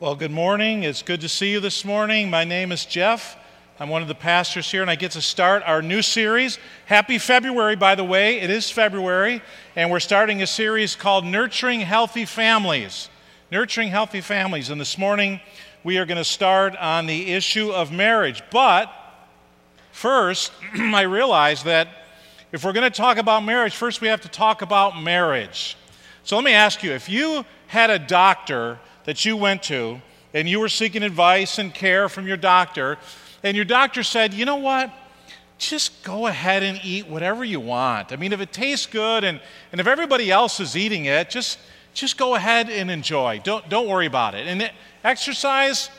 Well, good morning. It's good to see you this morning. My name is Jeff. I'm one of the pastors here, and I get to start our new series. Happy February, by the way. It is February, and we're starting a series called Nurturing Healthy Families. Nurturing Healthy Families. And this morning, we are going to start on the issue of marriage. But first, I realize that if we're going to talk about marriage, first we have to talk about marriage. So let me ask you if you had a doctor that you went to and you were seeking advice and care from your doctor, and your doctor said, you know what? Just go ahead and eat whatever you want. I mean, if it tastes good and, and if everybody else is eating it, just, just go ahead and enjoy. Don't, don't worry about it. And exercise,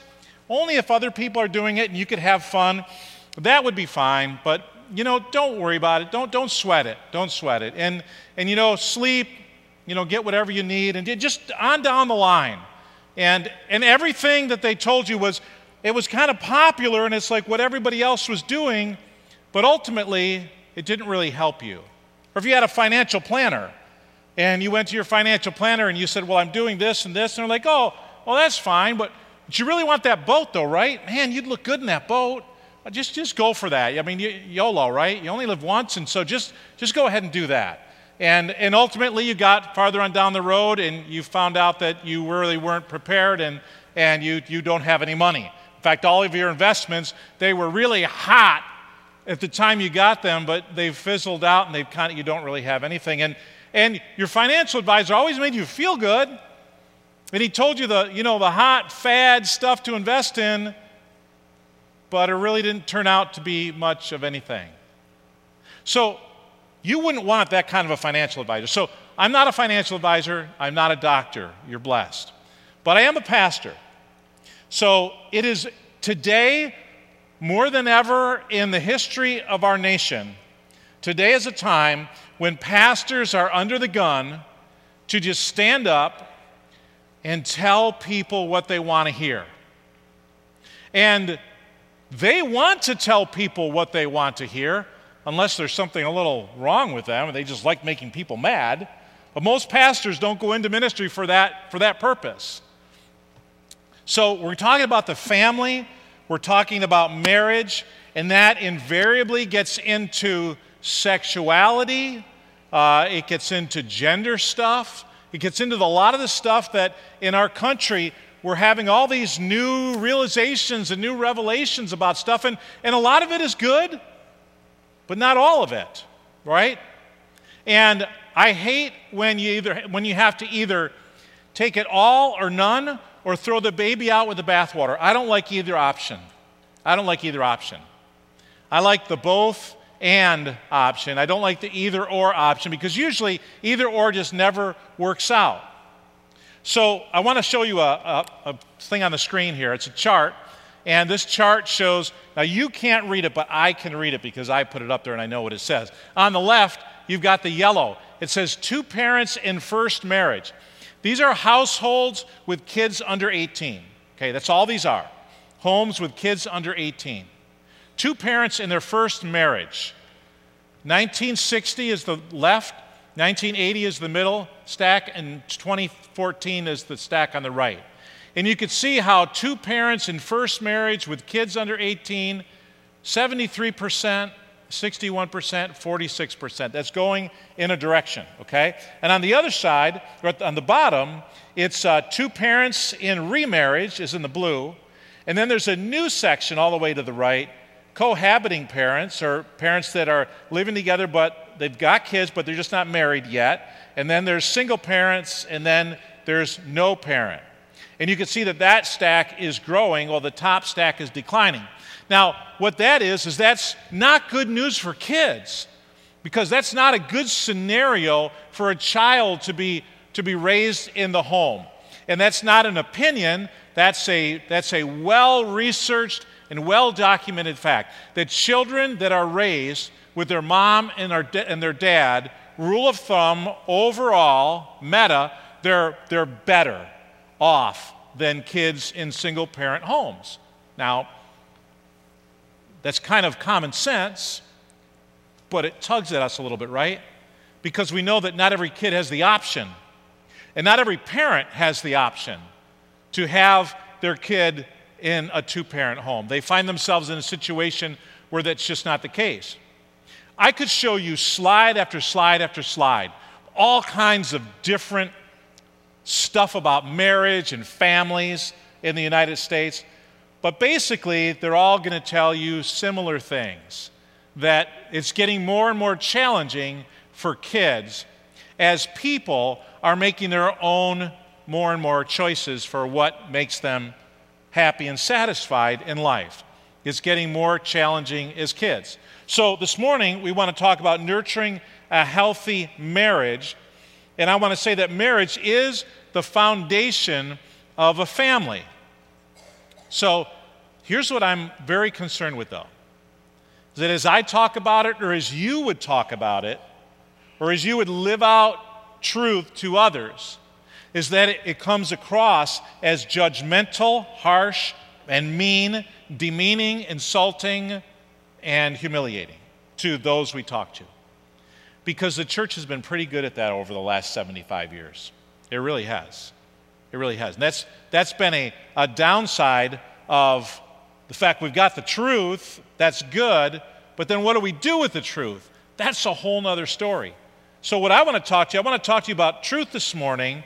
only if other people are doing it and you could have fun, that would be fine. But, you know, don't worry about it. Don't, don't sweat it. Don't sweat it. And, and, you know, sleep, you know, get whatever you need and just on down the line. And, and everything that they told you was, it was kind of popular and it's like what everybody else was doing, but ultimately it didn't really help you. Or if you had a financial planner and you went to your financial planner and you said, Well, I'm doing this and this, and they're like, Oh, well, that's fine, but, but you really want that boat though, right? Man, you'd look good in that boat. Just, just go for that. I mean, YOLO, right? You only live once, and so just, just go ahead and do that. And, and ultimately, you got farther on down the road and you found out that you really weren't prepared and, and you, you don't have any money. In fact, all of your investments, they were really hot at the time you got them, but they've fizzled out and they've kind of, you don't really have anything. And, and your financial advisor always made you feel good. And he told you the, you know, the hot fad stuff to invest in, but it really didn't turn out to be much of anything. So you wouldn't want that kind of a financial advisor. So I'm not a financial advisor, I'm not a doctor. You're blessed. But I am a pastor. So it is today, more than ever in the history of our nation, today is a time when pastors are under the gun to just stand up and tell people what they want to hear. And they want to tell people what they want to hear unless there's something a little wrong with them and they just like making people mad. But most pastors don't go into ministry for that, for that purpose. So we're talking about the family, we're talking about marriage, and that invariably gets into sexuality, uh, it gets into gender stuff, it gets into a lot of the stuff that in our country we're having all these new realizations and new revelations about stuff, and, and a lot of it is good but not all of it, right? And I hate when you either when you have to either take it all or none or throw the baby out with the bathwater. I don't like either option. I don't like either option. I like the both and option. I don't like the either or option because usually either or just never works out. So I want to show you a, a, a thing on the screen here. It's a chart and this chart shows, now you can't read it, but I can read it because I put it up there and I know what it says. On the left, you've got the yellow. It says two parents in first marriage. These are households with kids under 18. Okay, that's all these are. Homes with kids under 18. Two parents in their first marriage. 1960 is the left, 1980 is the middle stack, and 2014 is the stack on the right. And you could see how two parents in first marriage with kids under 18, 73%, 61%, 46%. That's going in a direction, okay? And on the other side, on the bottom, it's uh, two parents in remarriage, is in the blue. And then there's a new section all the way to the right cohabiting parents, or parents that are living together but they've got kids but they're just not married yet. And then there's single parents, and then there's no parent. And you can see that that stack is growing while the top stack is declining. Now, what that is, is that's not good news for kids because that's not a good scenario for a child to be, to be raised in the home. And that's not an opinion, that's a, that's a well researched and well documented fact that children that are raised with their mom and, and their dad, rule of thumb, overall, meta, they're, they're better off than kids in single parent homes. Now, that's kind of common sense, but it tugs at us a little bit, right? Because we know that not every kid has the option, and not every parent has the option to have their kid in a two parent home. They find themselves in a situation where that's just not the case. I could show you slide after slide after slide, all kinds of different stuff about marriage and families in the United States. But basically, they're all going to tell you similar things that it's getting more and more challenging for kids as people are making their own more and more choices for what makes them happy and satisfied in life. It's getting more challenging as kids. So, this morning, we want to talk about nurturing a healthy marriage. And I want to say that marriage is the foundation of a family. So, here's what I'm very concerned with, though is that as I talk about it, or as you would talk about it, or as you would live out truth to others, is that it, comes across as judgmental, harsh, and mean, demeaning, insulting, and humiliating to those we talk to. Because the church has been pretty good at that over the last 75 years. It really has. It really has. And that's, that's been a, a downside of the fact we've got the truth, that's good, but then what do we do with the truth? That's a whole other story. So, what I want to talk to you, I want to talk to you about truth this morning,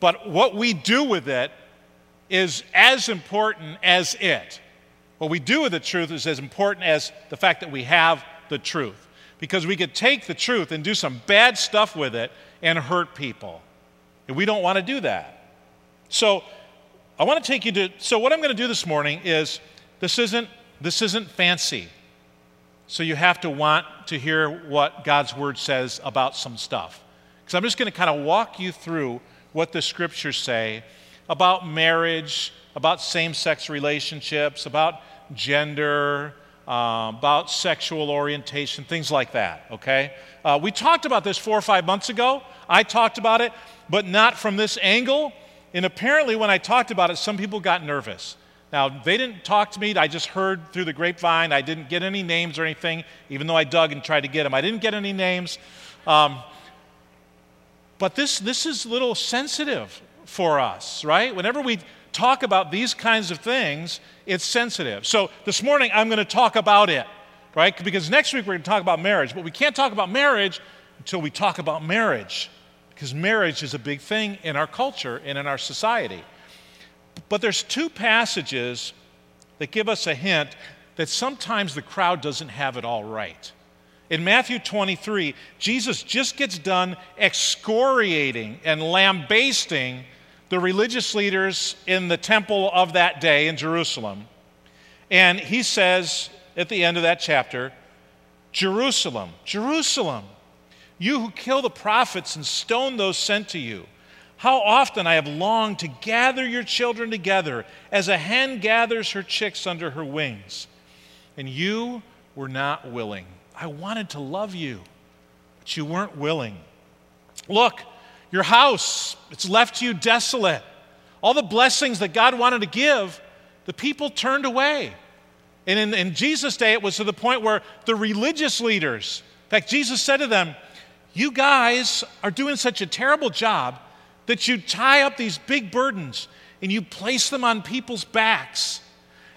but what we do with it is as important as it. What we do with the truth is as important as the fact that we have the truth. Because we could take the truth and do some bad stuff with it and hurt people. And we don't want to do that. So, I want to take you to. So, what I'm going to do this morning is this isn't, this isn't fancy. So, you have to want to hear what God's word says about some stuff. Because I'm just going to kind of walk you through what the scriptures say about marriage, about same sex relationships, about gender, uh, about sexual orientation, things like that, okay? Uh, we talked about this four or five months ago. I talked about it, but not from this angle. And apparently, when I talked about it, some people got nervous. Now, they didn't talk to me. I just heard through the grapevine. I didn't get any names or anything, even though I dug and tried to get them. I didn't get any names. Um, but this, this is a little sensitive for us, right? Whenever we talk about these kinds of things, it's sensitive. So this morning, I'm going to talk about it, right? Because next week, we're going to talk about marriage. But we can't talk about marriage until we talk about marriage, because marriage is a big thing in our culture and in our society. But there's two passages that give us a hint that sometimes the crowd doesn't have it all right. In Matthew 23, Jesus just gets done excoriating and lambasting the religious leaders in the temple of that day in Jerusalem. And he says at the end of that chapter, Jerusalem, Jerusalem, you who kill the prophets and stone those sent to you, how often I have longed to gather your children together as a hen gathers her chicks under her wings, and you were not willing. I wanted to love you, but you weren't willing. Look, your house, it's left you desolate. All the blessings that God wanted to give, the people turned away. And in, in Jesus' day, it was to the point where the religious leaders, in fact, Jesus said to them, You guys are doing such a terrible job that you tie up these big burdens and you place them on people's backs.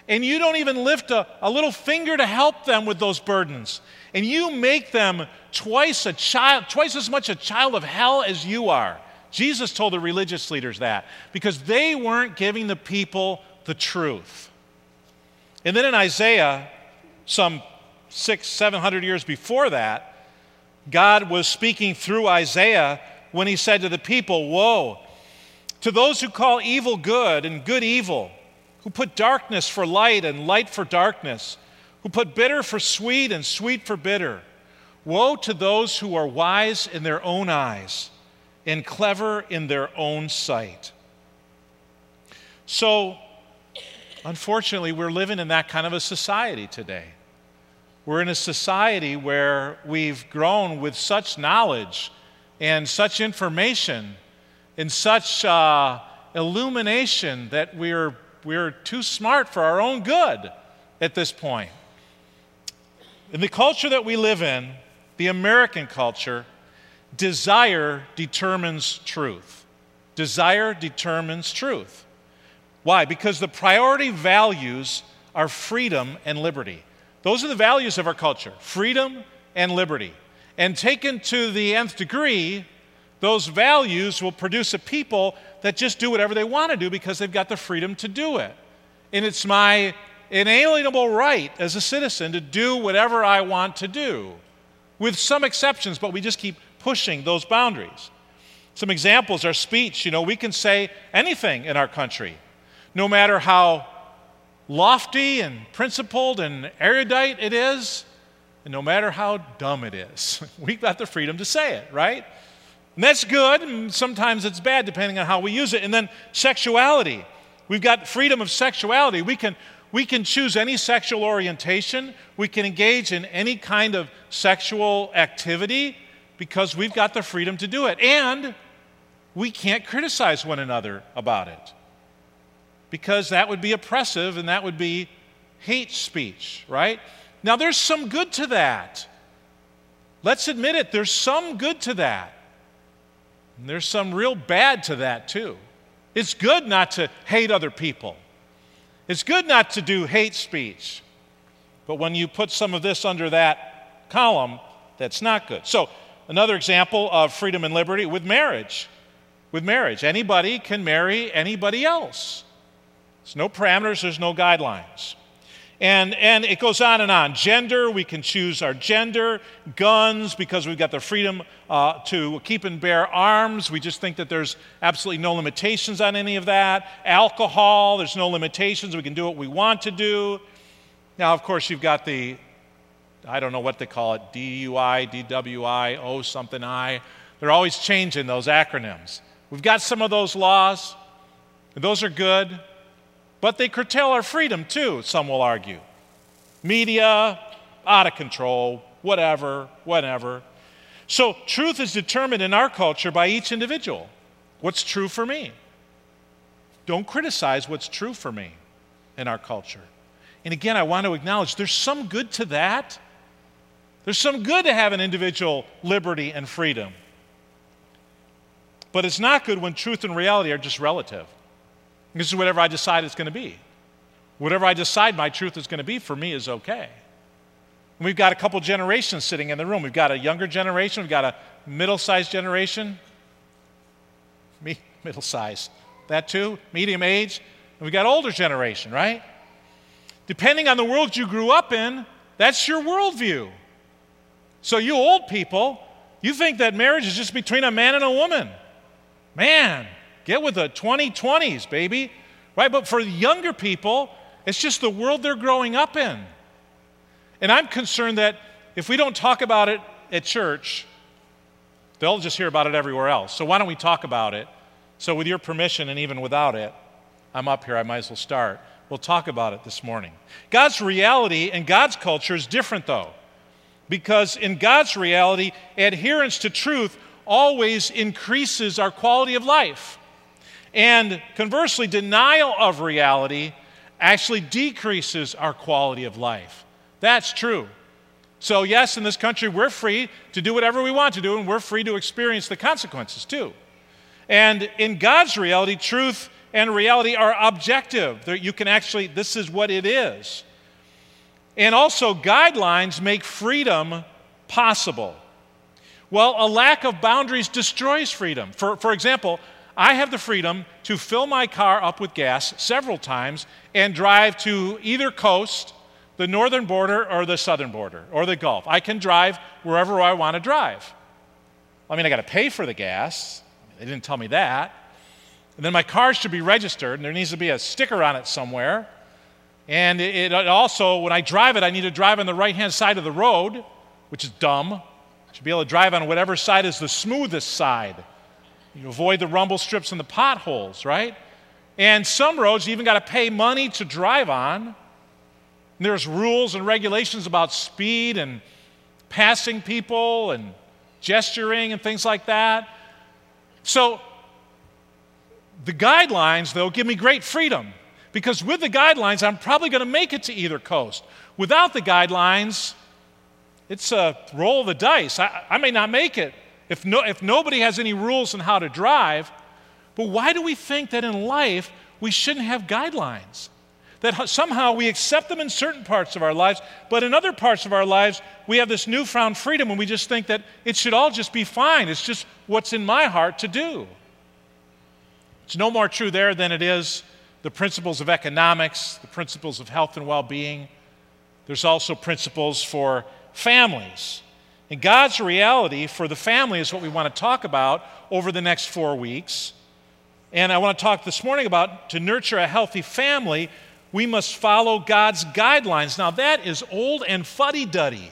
And you don't even lift a, a little finger to help them with those burdens and you make them twice a child, twice as much a child of hell as you are. Jesus told the religious leaders that because they weren't giving the people the truth. And then in Isaiah, some six, seven hundred years before that, God was speaking through Isaiah when he said to the people, Woe to those who call evil good and good evil, who put darkness for light and light for darkness who put bitter for sweet and sweet for bitter. Woe to those who are wise in their own eyes and clever in their own sight. So, unfortunately, we're living in that kind of a society today. We're in a society where we've grown with such knowledge and such information and such uh, illumination that we're, we're too smart for our own good at this point. In the culture that we live in, the American culture, desire determines truth. Desire determines truth. Why? Because the priority values are freedom and liberty. Those are the values of our culture freedom and liberty. And taken to the nth degree, those values will produce a people that just do whatever they want to do because they've got the freedom to do it. And it's my inalienable right as a citizen to do whatever I want to do, with some exceptions, but we just keep pushing those boundaries. Some examples are speech. You know, we can say anything in our country, no matter how lofty and principled and erudite it is, and no matter how dumb it is. We've got the freedom to say it, right? And that's good, and sometimes it's bad depending on how we use it. And then sexuality. We've got freedom of sexuality. We can, we can choose any sexual orientation, we can engage in any kind of sexual activity because we've got the freedom to do it. And we can't criticize one another about it because that would be oppressive and that would be hate speech, right? Now, there's some good to that. Let's admit it, there's some good to that. And there's some real bad to that, too. It's good not to hate other people, it's good not to do hate speech. But when you put some of this under that column, that's not good. So, another example of freedom and liberty with marriage. With marriage, anybody can marry anybody else. There's no parameters, there's no guidelines. And, and it goes on and on. Gender, we can choose our gender. Guns, because we've got the freedom uh, to keep and bear arms. We just think that there's absolutely no limitations on any of that. Alcohol, there's no limitations. We can do what we want to do. Now, of course, you've got the, I don't know what they call it, DUI, DWI, O something I. They're always changing those acronyms. We've got some of those laws, and those are good. But they curtail our freedom too, some will argue. Media, out of control, whatever, whatever. So, truth is determined in our culture by each individual. What's true for me? Don't criticize what's true for me in our culture. And again, I want to acknowledge there's some good to that. There's some good to have an individual liberty and freedom. But it's not good when truth and reality are just relative. This is whatever I decide it's going to be. Whatever I decide my truth is going to be for me is okay. And we've got a couple generations sitting in the room. We've got a younger generation, we've got a middle sized generation. Me, middle sized. That too, medium age. And we've got older generation, right? Depending on the world you grew up in, that's your worldview. So, you old people, you think that marriage is just between a man and a woman. Man, Get with the 2020s, baby. Right? But for younger people, it's just the world they're growing up in. And I'm concerned that if we don't talk about it at church, they'll just hear about it everywhere else. So why don't we talk about it? So, with your permission, and even without it, I'm up here, I might as well start. We'll talk about it this morning. God's reality and God's culture is different, though, because in God's reality, adherence to truth always increases our quality of life. And conversely, denial of reality actually decreases our quality of life. That's true. So, yes, in this country, we're free to do whatever we want to do, and we're free to experience the consequences too. And in God's reality, truth and reality are objective. You can actually, this is what it is. And also, guidelines make freedom possible. Well, a lack of boundaries destroys freedom. For, for example, I have the freedom to fill my car up with gas several times and drive to either coast, the northern border or the southern border or the Gulf. I can drive wherever I want to drive. I mean, I got to pay for the gas. They didn't tell me that. And then my car should be registered, and there needs to be a sticker on it somewhere. And it, it also, when I drive it, I need to drive on the right hand side of the road, which is dumb. I should be able to drive on whatever side is the smoothest side. You avoid the rumble strips and the potholes, right? And some roads you even got to pay money to drive on. And there's rules and regulations about speed and passing people and gesturing and things like that. So the guidelines, though, give me great freedom because with the guidelines, I'm probably going to make it to either coast. Without the guidelines, it's a roll of the dice. I, I may not make it if, no, if nobody has any rules on how to drive, but why do we think that in life we shouldn't have guidelines. That somehow we accept them in certain parts of our lives, but in other parts of our lives, we have this newfound freedom and we just think that it should all just be fine. It's just what's in my heart to do. It's no more true there than it is the principles of economics, the principles of health and well being. There's also principles for families. And God's reality for the family is what we want to talk about over the next four weeks. And I want to talk this morning about to nurture a healthy family, we must follow God's guidelines. Now, that is old and fuddy duddy,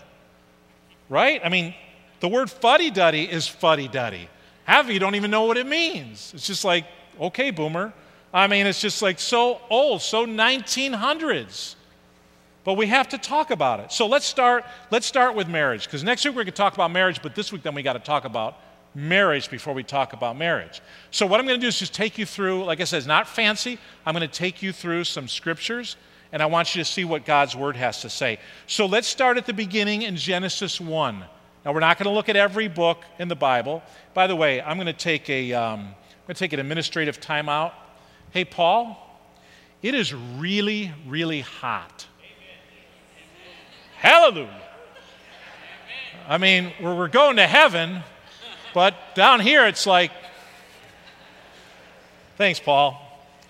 right? I mean, the word fuddy duddy is fuddy duddy. Half of you don't even know what it means. It's just like, okay, boomer. I mean, it's just like so old, so 1900s. But we have to talk about it. So let's start, let's start with marriage, because next week we're going to talk about marriage, but this week then we got to talk about marriage before we talk about marriage. So what I'm going to do is just take you through, like I said, it's not fancy. I'm going to take you through some scriptures, and I want you to see what God's word has to say. So let's start at the beginning in Genesis 1. Now we're not going to look at every book in the Bible. By the way, I'm going to take a, um, I'm going to take an administrative timeout. Hey, Paul, it is really, really hot. Hallelujah. I mean, we're going to heaven, but down here it's like, thanks, Paul.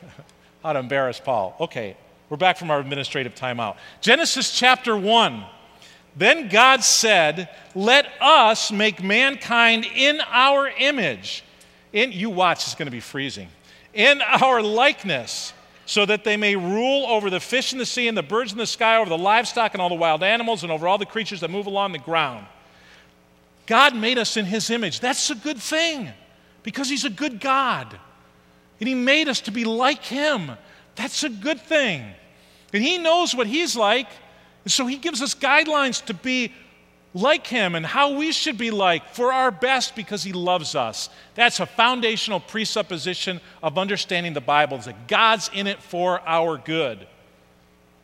How to embarrass Paul. Okay, we're back from our administrative timeout. Genesis chapter 1. Then God said, Let us make mankind in our image. In, you watch, it's going to be freezing. In our likeness so that they may rule over the fish in the sea and the birds in the sky, over the livestock and all the wild animals, and over all the creatures that move along the ground. God made us in His image. That's a good thing because He's a good God. And He made us to be like Him. That's a good thing. And He knows what He's like. And so He gives us guidelines to be like him and how we should be like for our best because he loves us. That's a foundational presupposition of understanding the Bible is that God's in it for our good.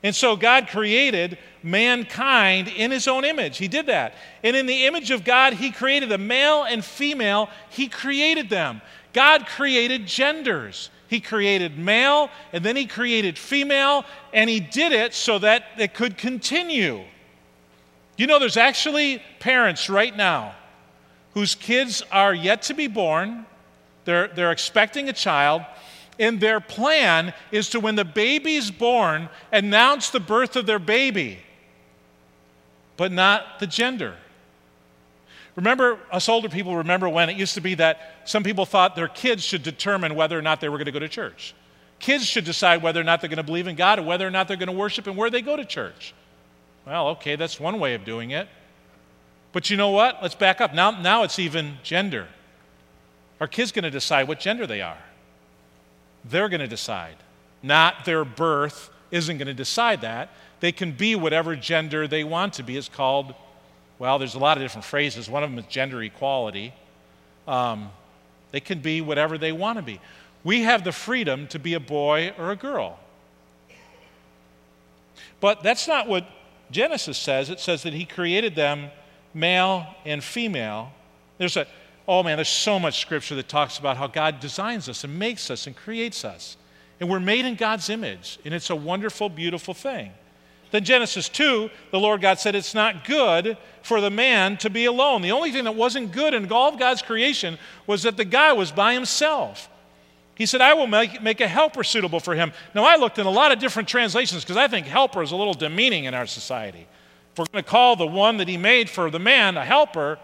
And so God created mankind in his own image. He did that. And in the image of God, he created the male and female, he created them. God created genders. He created male and then he created female, and he did it so that it could continue. You know, there's actually parents right now whose kids are yet to be born, they're, they're expecting a child, and their plan is to, when the baby's born, announce the birth of their baby, but not the gender. Remember, us older people remember when it used to be that some people thought their kids should determine whether or not they were going to go to church. Kids should decide whether or not they're going to believe in God and whether or not they're going to worship and where they go to church. Well, okay, that's one way of doing it. But you know what? Let's back up. Now, now it's even gender. Our kids going to decide what gender they are. They're going to decide. Not their birth isn't going to decide that. They can be whatever gender they want to be. It's called, well, there's a lot of different phrases. One of them is gender equality. Um, they can be whatever they want to be. We have the freedom to be a boy or a girl. But that's not what Genesis says, it says that he created them male and female. There's a, oh man, there's so much scripture that talks about how God designs us and makes us and creates us. And we're made in God's image, and it's a wonderful, beautiful thing. Then Genesis 2, the Lord God said, It's not good for the man to be alone. The only thing that wasn't good in all of God's creation was that the guy was by himself. He said, I will make, make a helper suitable for him. Now, I looked in a lot of different translations because I think helper is a little demeaning in our society. If we're going to call the one that he made for the man a helper,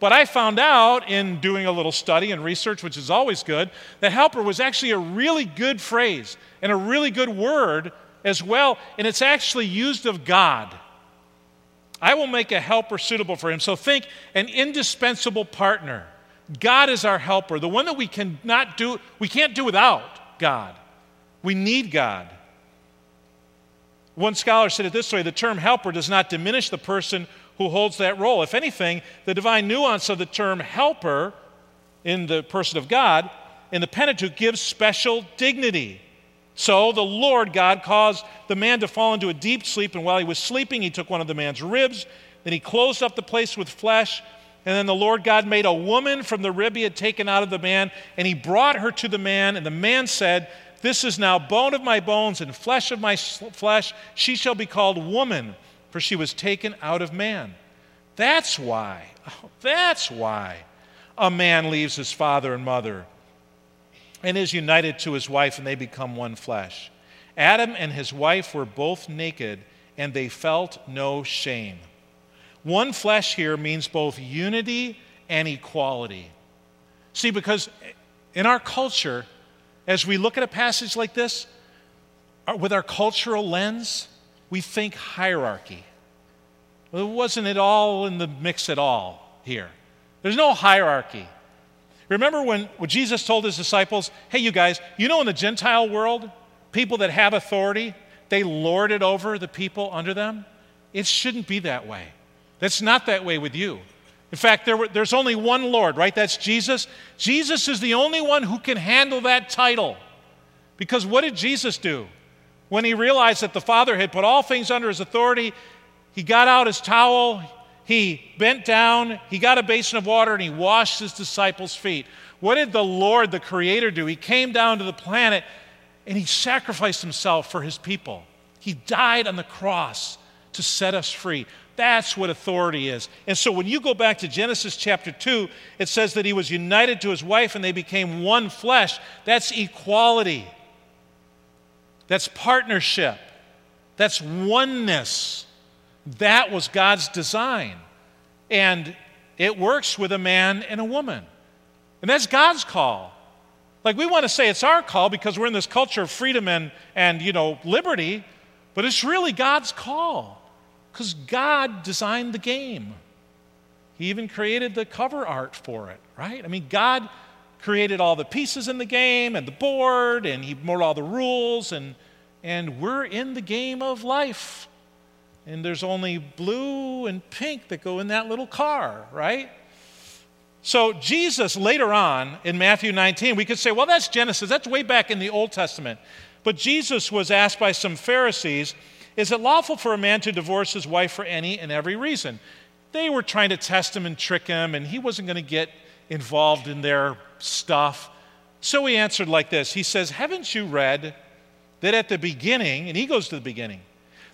but I found out in doing a little study and research, which is always good, that helper was actually a really good phrase and a really good word as well, and it's actually used of God. I will make a helper suitable for him. So think an indispensable partner. God is our helper, the one that we cannot do, we can't do without God. We need God. One scholar said it this way the term helper does not diminish the person who holds that role. If anything, the divine nuance of the term helper in the person of God in the Pentateuch gives special dignity. So the Lord God caused the man to fall into a deep sleep, and while he was sleeping, he took one of the man's ribs. Then he closed up the place with flesh. And then the Lord God made a woman from the rib he had taken out of the man, and he brought her to the man. And the man said, This is now bone of my bones and flesh of my flesh. She shall be called woman, for she was taken out of man. That's why, oh, that's why a man leaves his father and mother and is united to his wife, and they become one flesh. Adam and his wife were both naked, and they felt no shame. One flesh here means both unity and equality. See, because in our culture, as we look at a passage like this, with our cultural lens, we think hierarchy. Well, wasn't at all in the mix at all here? There's no hierarchy. Remember when, when Jesus told his disciples, hey, you guys, you know in the Gentile world, people that have authority, they lord it over the people under them? It shouldn't be that way. That's not that way with you. In fact, there were, there's only one Lord, right? That's Jesus. Jesus is the only one who can handle that title. Because what did Jesus do? When he realized that the Father had put all things under his authority, he got out his towel, he bent down, he got a basin of water, and he washed his disciples' feet. What did the Lord, the Creator, do? He came down to the planet and he sacrificed himself for his people. He died on the cross to set us free. That's what authority is. And so when you go back to Genesis chapter 2, it says that he was united to his wife and they became one flesh. That's equality, that's partnership, that's oneness. That was God's design. And it works with a man and a woman. And that's God's call. Like we want to say it's our call because we're in this culture of freedom and, and you know, liberty, but it's really God's call because God designed the game. He even created the cover art for it, right? I mean, God created all the pieces in the game and the board, and He wrote all the rules, and, and we're in the game of life and there's only blue and pink that go in that little car, right? So, Jesus later on in Matthew 19, we could say, well, that's Genesis. That's way back in the Old Testament. But Jesus was asked by some Pharisees, is it lawful for a man to divorce his wife for any and every reason? They were trying to test him and trick him, and he wasn't going to get involved in their stuff. So he answered like this He says, Haven't you read that at the beginning, and he goes to the beginning,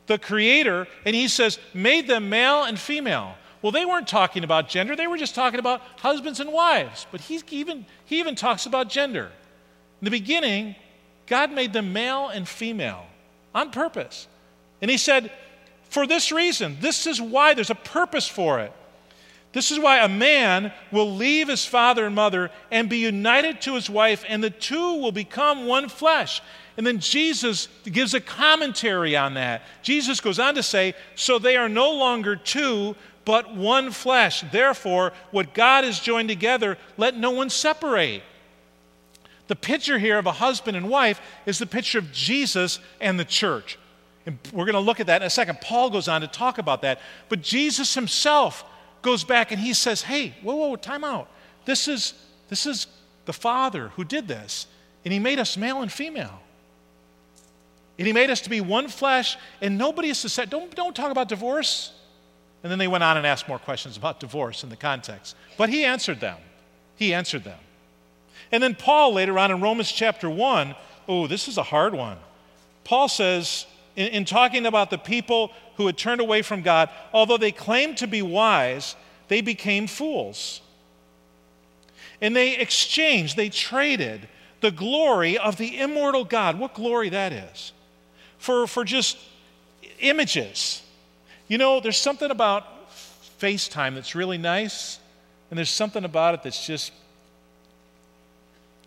the Creator, and he says, made them male and female. Well, they weren't talking about gender, they were just talking about husbands and wives. But he even, he even talks about gender. In the beginning, God made them male and female on purpose. And he said, for this reason, this is why there's a purpose for it. This is why a man will leave his father and mother and be united to his wife, and the two will become one flesh. And then Jesus gives a commentary on that. Jesus goes on to say, So they are no longer two, but one flesh. Therefore, what God has joined together, let no one separate. The picture here of a husband and wife is the picture of Jesus and the church. And we're going to look at that in a second. Paul goes on to talk about that. But Jesus himself goes back and he says, Hey, whoa, whoa, time out. This is, this is the Father who did this, and he made us male and female. And he made us to be one flesh, and nobody is to say, don't, don't talk about divorce. And then they went on and asked more questions about divorce in the context. But he answered them. He answered them. And then Paul, later on in Romans chapter 1, oh, this is a hard one. Paul says, in, in talking about the people who had turned away from God, although they claimed to be wise, they became fools. And they exchanged, they traded the glory of the immortal God. What glory that is for, for just images. You know, there's something about FaceTime that's really nice, and there's something about it that's just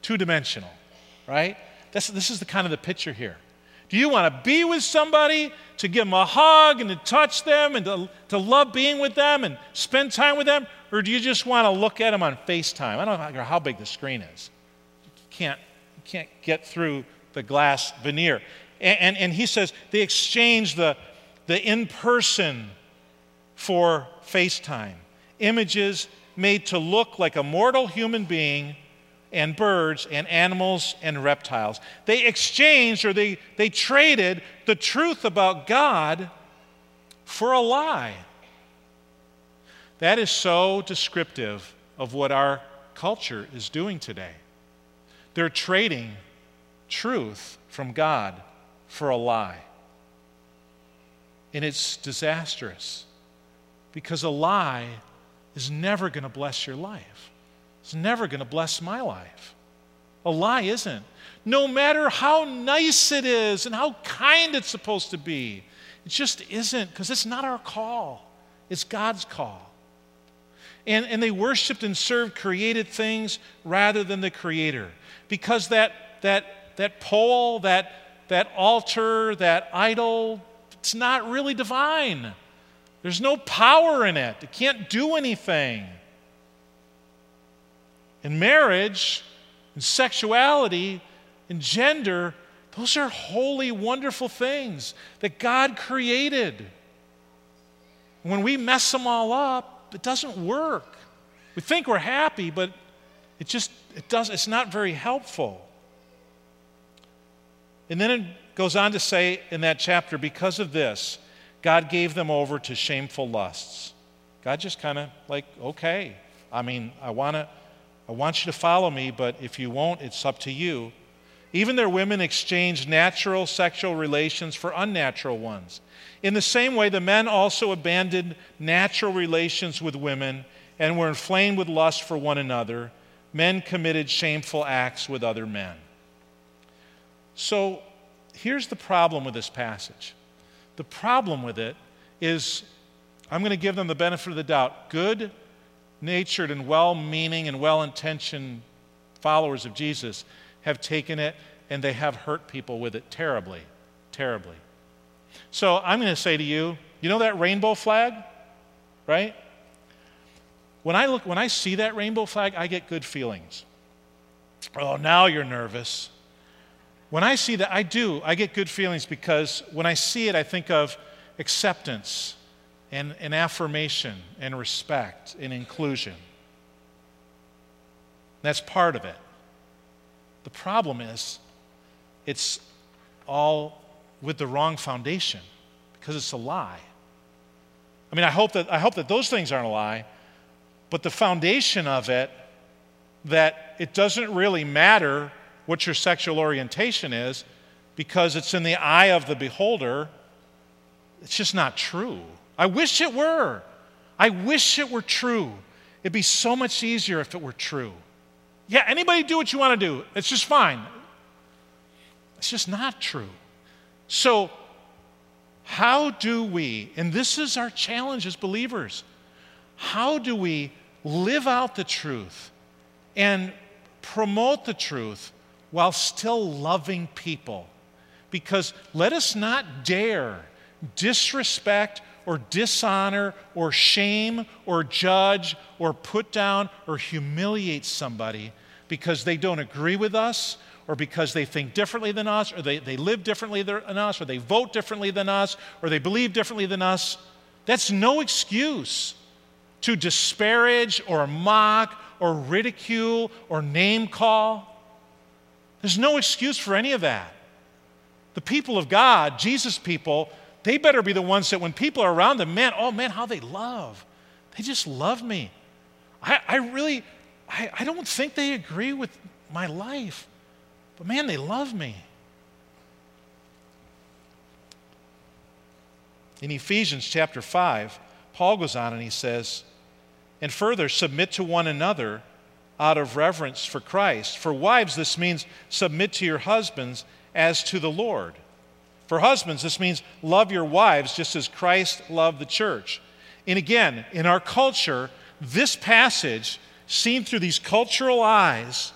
two dimensional, right? That's, this is the kind of the picture here. Do you want to be with somebody, to give them a hug and to touch them and to, to love being with them and spend time with them? Or do you just want to look at them on FaceTime? I don't know how big the screen is. You can't, you can't get through the glass veneer. And, and, and he says they exchange the, the in person for FaceTime. Images made to look like a mortal human being and birds and animals and reptiles. They exchanged or they, they traded the truth about God for a lie. That is so descriptive of what our culture is doing today. They're trading truth from God for a lie. And it's disastrous because a lie is never going to bless your life. It's never going to bless my life. A lie isn't. No matter how nice it is and how kind it's supposed to be, it just isn't because it's not our call, it's God's call. And, and they worshiped and served created things rather than the Creator because that, that, that pole, that, that altar, that idol, it's not really divine. There's no power in it, it can't do anything. In marriage, and sexuality, and gender, those are holy, wonderful things that God created. When we mess them all up, it doesn't work. We think we're happy, but it just it does it's not very helpful. And then it goes on to say in that chapter, because of this, God gave them over to shameful lusts. God just kind of like, okay, I mean, I want to, I want you to follow me, but if you won't, it's up to you. Even their women exchanged natural sexual relations for unnatural ones. In the same way, the men also abandoned natural relations with women and were inflamed with lust for one another. Men committed shameful acts with other men. So here's the problem with this passage the problem with it is I'm going to give them the benefit of the doubt. Good natured and well meaning and well intentioned followers of Jesus have taken it and they have hurt people with it terribly, terribly. So I'm going to say to you, you know that rainbow flag? Right? When I look when I see that rainbow flag, I get good feelings. Oh, now you're nervous. When I see that, I do. I get good feelings because when I see it, I think of acceptance and, and affirmation and respect and inclusion. That's part of it. The problem is, it's all with the wrong foundation because it's a lie. I mean, I hope that, I hope that those things aren't a lie, but the foundation of it, that it doesn't really matter what your sexual orientation is because it's in the eye of the beholder. It's just not true. I wish it were. I wish it were true. It'd be so much easier if it were true. Yeah, anybody do what you want to do. It's just fine. It's just not true. So, how do we, and this is our challenge as believers, how do we live out the truth and promote the truth while still loving people. Because let us not dare disrespect or dishonor or shame or judge or put down or humiliate somebody because they don't agree with us or because they think differently than us or they, they live differently than us or they vote differently than us or they believe differently than us. That's no excuse to disparage or mock or ridicule or name call. There's no excuse for any of that. The people of God, Jesus people, they better be the ones that when people are around them, man, oh man, how they love. They just love me. I, I really, I, I don't think they agree with my life, but man, they love me. In Ephesians chapter 5, Paul goes on and he says, and further, submit to one another out of reverence for Christ. For wives, this means submit to your husbands as to the Lord. For husbands, this means love your wives just as Christ loved the church. And again, in our culture, this passage, seen through these cultural eyes,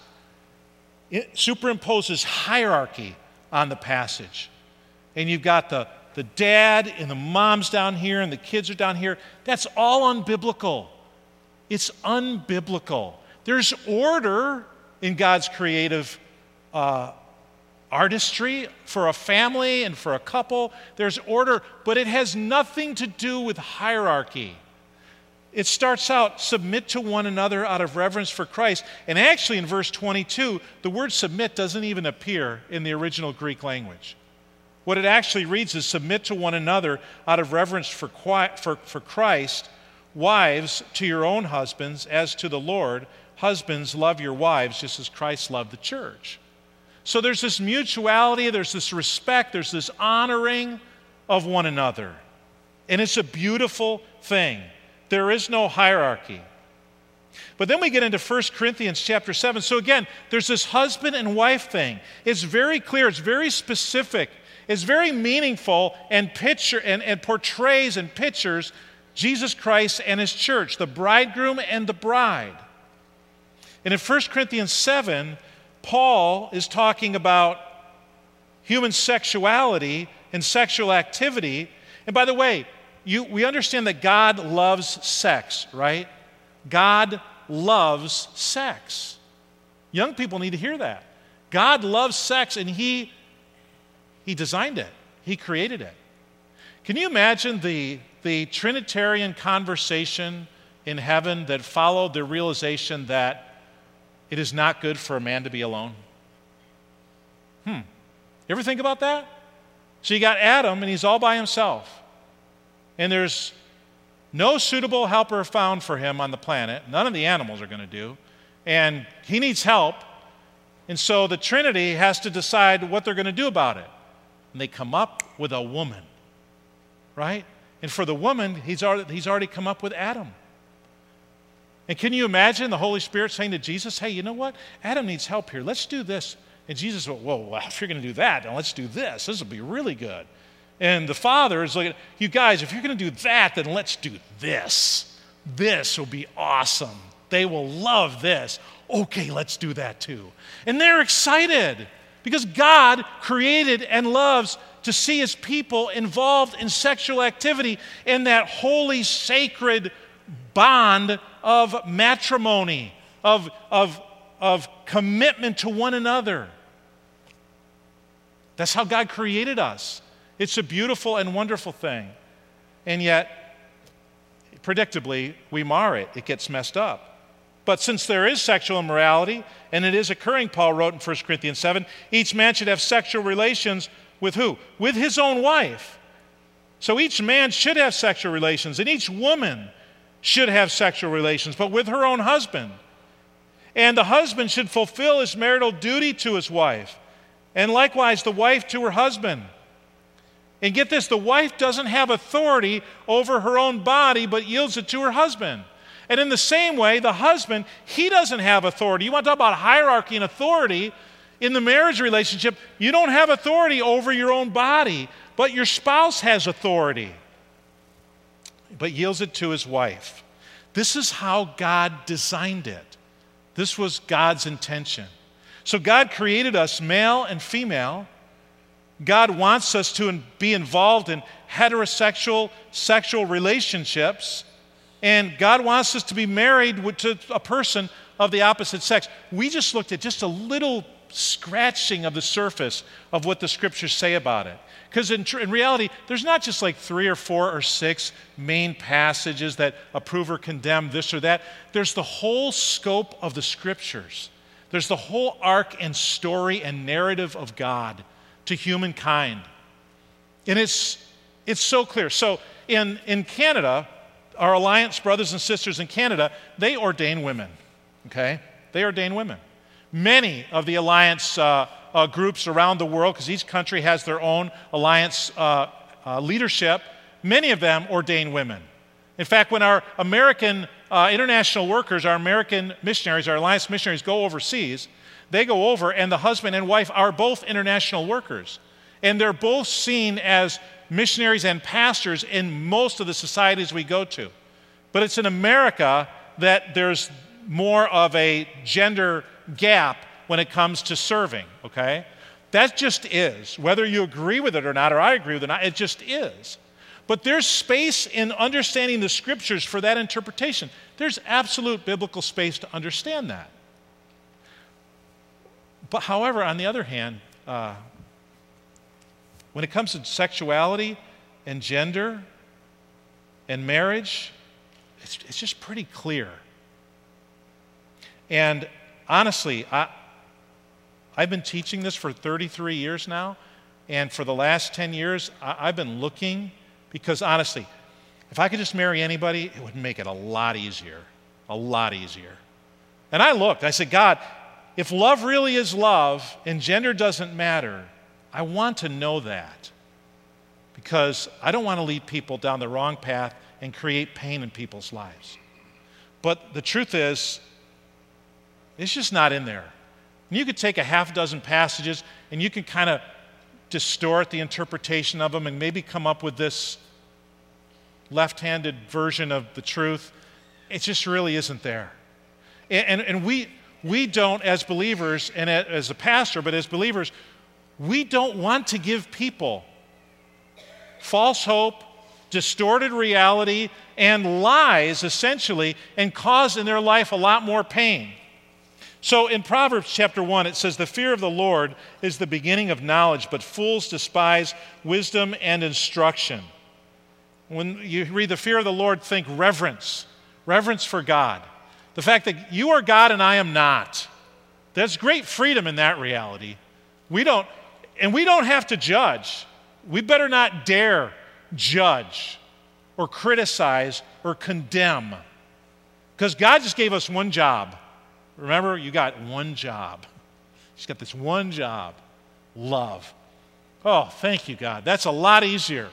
it superimposes hierarchy on the passage. And you've got the, the dad and the moms down here, and the kids are down here. That's all unbiblical. It's unbiblical. There's order in God's creative uh, artistry for a family and for a couple. There's order, but it has nothing to do with hierarchy. It starts out, submit to one another out of reverence for Christ. And actually, in verse 22, the word submit doesn't even appear in the original Greek language. What it actually reads is submit to one another out of reverence for, for, for Christ. Wives, to your own husbands, as to the Lord. Husbands, love your wives just as Christ loved the church. So there's this mutuality, there's this respect, there's this honoring of one another. And it's a beautiful thing. There is no hierarchy. But then we get into 1 Corinthians chapter 7. So again, there's this husband and wife thing. It's very clear, it's very specific, it's very meaningful and picture and, and portrays and pictures Jesus Christ and his church, the bridegroom and the bride. And in 1 Corinthians 7, Paul is talking about human sexuality and sexual activity. And by the way, you, we understand that God loves sex, right? God loves sex. Young people need to hear that. God loves sex and He, he designed it, He created it. Can you imagine the, the Trinitarian conversation in heaven that followed the realization that it is not good for a man to be alone? Hmm. You ever think about that? So you got Adam, and he's all by himself. And there's no suitable helper found for him on the planet. None of the animals are going to do. And he needs help. And so the Trinity has to decide what they're going to do about it. And they come up with a woman, right? And for the woman, he's already, he's already come up with Adam. And can you imagine the Holy Spirit saying to Jesus, hey, you know what? Adam needs help here. Let's do this. And Jesus, went, whoa, well, if you're going to do that, then let's do this. This will be really good. And the Father is like, you guys, if you're going to do that, then let's do this. This will be awesome. They will love this. Okay, let's do that too. And they're excited because God created and loves to see his people involved in sexual activity in that holy, sacred bond of matrimony, of, of, of commitment to one another. That's how God created us. It's a beautiful and wonderful thing. And yet, predictably, we mar it. It gets messed up. But since there is sexual immorality, and it is occurring, Paul wrote in 1 Corinthians 7, each man should have sexual relations with who? With his own wife. So each man should have sexual relations, and each woman should have sexual relations, but with her own husband. And the husband should fulfill his marital duty to his wife, and likewise the wife to her husband. And get this the wife doesn't have authority over her own body, but yields it to her husband. And in the same way, the husband, he doesn't have authority. You want to talk about hierarchy and authority? In the marriage relationship, you don't have authority over your own body, but your spouse has authority, but yields it to his wife. This is how God designed it. This was God's intention. So God created us male and female God wants us to be involved in heterosexual sexual relationships, and God wants us to be married to a person of the opposite sex. We just looked at just a little scratching of the surface of what the scriptures say about it. Because in, in, reality, there's not just like three or four or six main passages that approve or condemn this or that. There's the whole scope of the scriptures. There's the whole arc and story and narrative of God to humankind. And it's, it's so clear. So in, in Canada, our Alliance brothers and sisters in Canada, they ordain women, okay? They ordain women. Many of the Alliance uh, uh, groups around the world, because each country has their own Alliance uh, uh leadership, many of them ordain women. In fact, when our American uh, international workers, our American missionaries, our Alliance missionaries go overseas, they go over, and the husband and wife are both international workers. And they're both seen as missionaries and pastors in most of the societies we go to. But it's in America that there's more of a gender gap when it comes to serving, okay? That just is. Whether you agree with it or not, or I agree with it or not, it just is. But there's space in understanding the scriptures for that interpretation. There's absolute biblical space to understand that. But however, on the other hand, uh, when it comes to sexuality and gender and marriage, it's, it's just pretty clear. And honestly, I, I've been teaching this for 33 years now, and for the last 10 years, I, I've been looking because honestly, if I could just marry anybody, it would make it a lot easier. A lot easier. And I looked, I said, God, if love really is love and gender doesn't matter, I want to know that because I don't want to lead people down the wrong path and create pain in people's lives. But the truth is, it's just not in there. And you could take a half dozen passages and you can kind of distort the interpretation of them and maybe come up with this left handed version of the truth. It just really isn't there. And, and, and, we, we don't, as believers, and as a pastor, but as believers, we don't want to give people false hope, distorted reality, and lies, essentially, and cause in their life a lot more pain. So in Proverbs chapter 1, it says, The fear of the Lord is the beginning of knowledge, but fools despise wisdom and instruction. When you read the fear of the Lord, think reverence, reverence for God. The fact that you are God and I am not. There's great freedom in that reality. We don't, and we don't have to judge. We better not dare judge or criticize or condemn. Because God just gave us one job Remember, you got one job. She's got this one job love. Oh, thank you, God. That's a lot easier.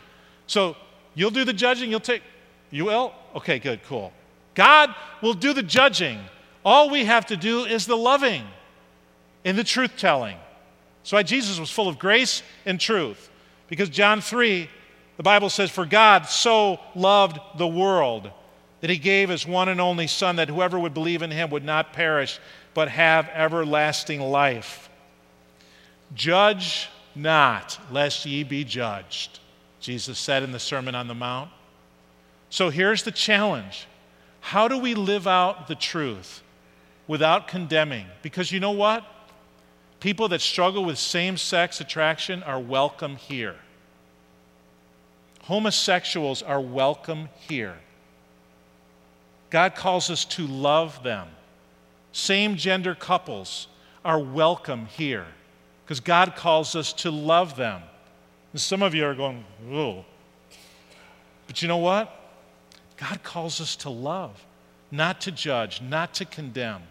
So you'll do the judging, you'll take, you will? Okay, good, cool. God will do the judging. All we have to do is the loving and the truth telling. So why Jesus was full of grace and truth. Because John 3, the Bible says, For God so loved the world that he gave his one and only Son, that whoever would believe in him would not perish, but have everlasting life. Judge not, lest ye be judged, Jesus said in the Sermon on the Mount. So here's the challenge How do we live out the truth without condemning? Because you know what? People that struggle with same sex attraction are welcome here. Homosexuals are welcome here. God calls us to love them. Same gender couples are welcome here because God calls us to love them. And some of you are going. But you know what? God calls us to love, not to judge, not to condemn.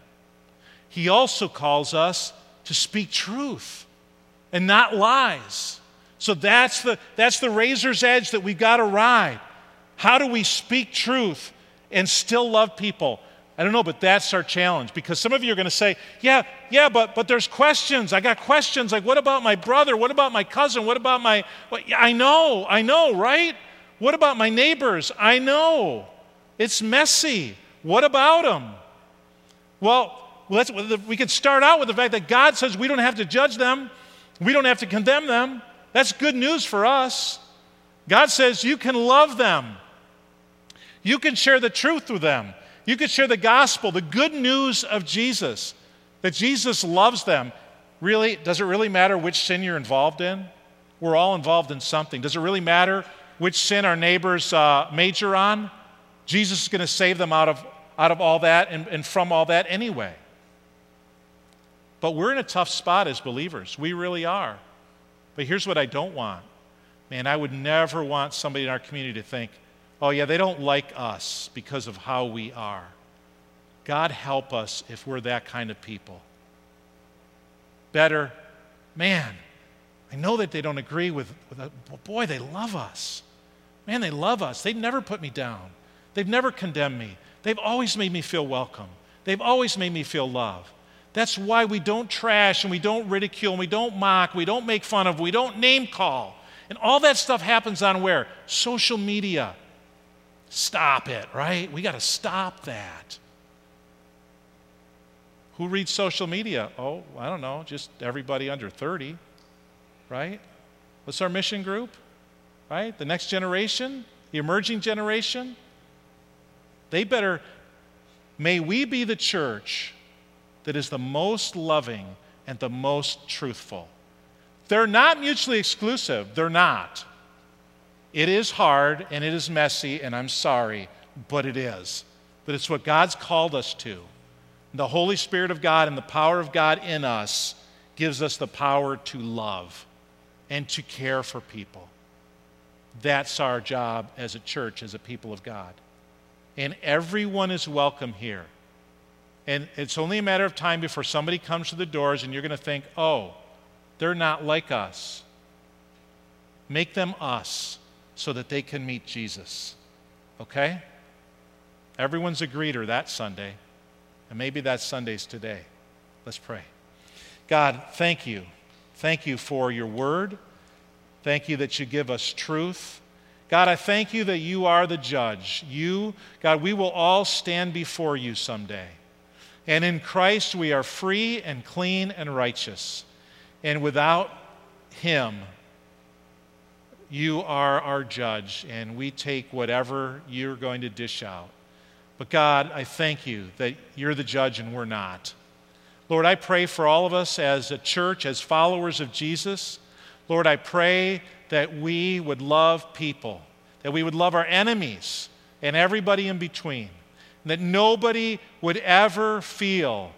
He also calls us to speak truth and not lies. So that's the, that's the razor's edge that we've got to ride. How do we speak truth and still love people? I don't know, but that's our challenge because some of you are going to say, yeah, yeah, but, but there's questions. I got questions like, what about my brother? What about my cousin? What about my. Yeah, I know, I know, right? What about my neighbors? I know. It's messy. What about them? Well, let's, we could start out with the fact that God says we don't have to judge them, we don't have to condemn them. That's good news for us. God says you can love them. You can share the truth with them. You can share the gospel, the good news of Jesus, that Jesus loves them. Really, does it really matter which sin you're involved in? We're all involved in something. Does it really matter which sin our neighbors uh, major on? Jesus is going to save them out of, out of all that and, and from all that anyway. But we're in a tough spot as believers. We really are. But here's what I don't want. Man, I would never want somebody in our community to think, oh, yeah, they don't like us because of how we are. God help us if we're that kind of people. Better, man, I know that they don't agree with, with uh, a, boy, they love us. Man, they love us. They've never put me down. They've never condemned me. They've always made me feel welcome. They've always made me feel love. That's why we don't trash and we don't ridicule and we don't mock, we don't make fun of, we don't name call. And all that stuff happens on where? Social media. Stop it, right? We got to stop that. Who reads social media? Oh, I don't know, just everybody under 30, right? What's our mission group? Right? The next generation, the emerging generation. They better, may we be the church that is the most loving and the most truthful. They're not mutually exclusive, they're not. It is hard and it is messy, and I'm sorry, but it is. But it's what God's called us to. The Holy Spirit of God and the power of God in us gives us the power to love and to care for people. That's our job as a church, as a people of God. And everyone is welcome here. And it's only a matter of time before somebody comes to the doors and you're going to think, oh, they're not like us. Make them us so that they can meet Jesus. Okay? Everyone's a greeter that Sunday. And maybe that Sunday's today. Let's pray. God, thank you. Thank you for your word. Thank you that you give us truth. God, I thank you that you are the judge. You, God, we will all stand before you someday. And in Christ we are free and clean and righteous. And without him, you are our judge, and we take whatever you're going to dish out. But God, I thank you that you're the judge and we're not. Lord, I pray for all of us as a church, as followers of Jesus. Lord, I pray that we would love people, that we would love our enemies and everybody in between, and that nobody would ever feel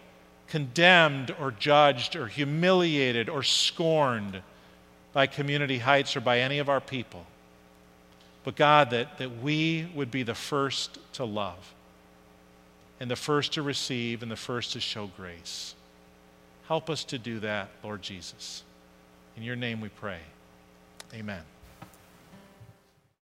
condemned or judged or humiliated or scorned by Community Heights or by any of our people. But God, that, that we would be the first to love and the first to receive and the first to show grace. Help us to do that, Lord Jesus. In your name we pray. Amen.